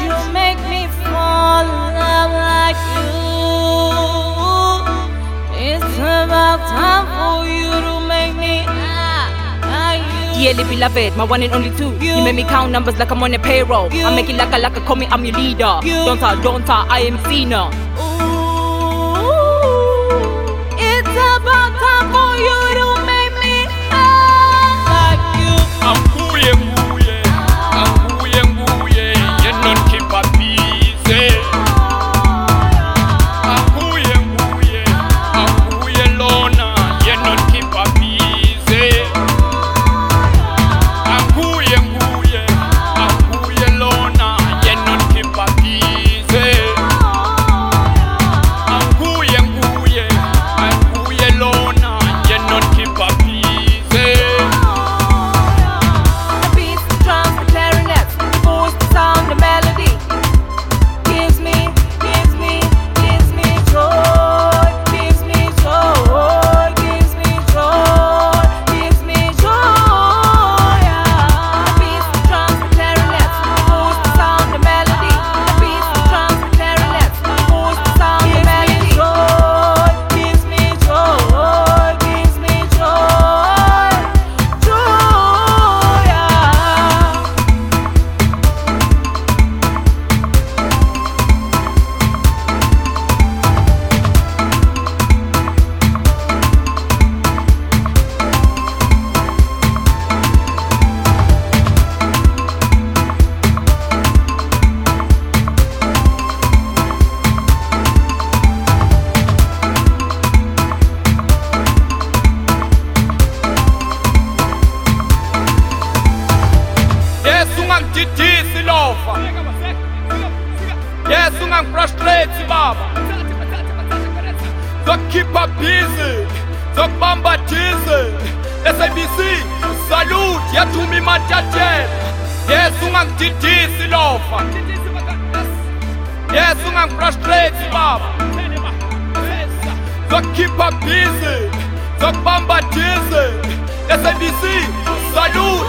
you make me fall in love like you. It's about time for you to make me dearly beloved, my one and only two. You, you make me count numbers like I'm on a payroll. You, I make it like a like a call me, I'm your leader. You, don't talk, don't talk, I am Cena. Ooh. baba. Busy, the zokubamba dizi SABC salute. Yathuma imatatela yes. Ungangididisi love. yes. Ungangifrustrate baba Busy, the zokubamba dizi SABC salute.